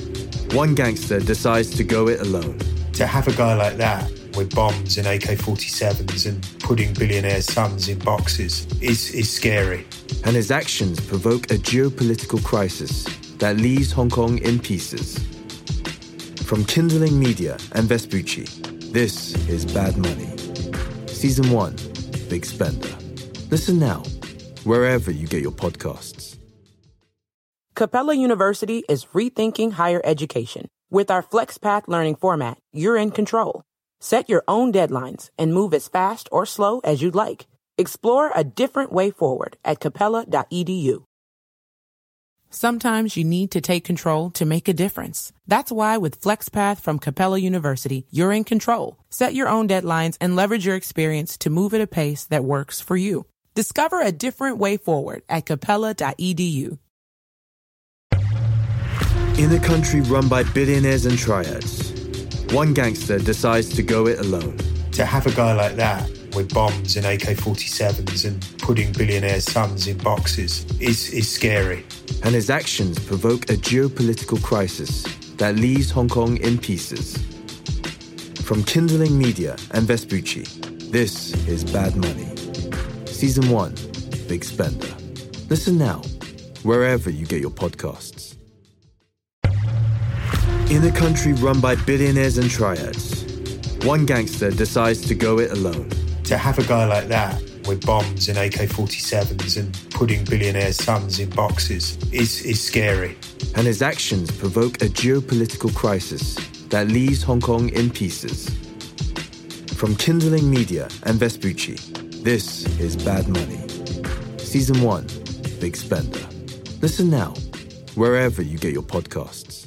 Speaker 34: one gangster decides to go it alone.
Speaker 24: To have a guy like that with bombs and AK 47s and putting billionaires' sons in boxes is, is scary.
Speaker 34: And his actions provoke a geopolitical crisis that leaves Hong Kong in pieces. From Kindling Media and Vespucci, this is Bad Money. Season 1 Big Spender. Listen now, wherever you get your podcasts.
Speaker 1: Capella University is rethinking higher education. With our FlexPath learning format, you're in control. Set your own deadlines and move as fast or slow as you'd like. Explore a different way forward at capella.edu. Sometimes you need to take control to make a difference. That's why with FlexPath from Capella University, you're in control. Set your own deadlines and leverage your experience to move at a pace that works for you. Discover a different way forward at capella.edu.
Speaker 34: In a country run by billionaires and triads, one gangster decides to go it alone.
Speaker 24: To have a guy like that with bombs and AK 47s and putting billionaires' sons in boxes is, is scary.
Speaker 34: And his actions provoke a geopolitical crisis that leaves Hong Kong in pieces. From Kindling Media and Vespucci, this is Bad Money. Season 1 Big Spender. Listen now, wherever you get your podcasts. In a country run by billionaires and triads, one gangster decides to go it alone.
Speaker 24: To have a guy like that with bombs and AK 47s and putting billionaires' sons in boxes is, is scary.
Speaker 34: And his actions provoke a geopolitical crisis that leaves Hong Kong in pieces. From Kindling Media and Vespucci, this is Bad Money. Season 1 Big Spender. Listen now, wherever you get your podcasts.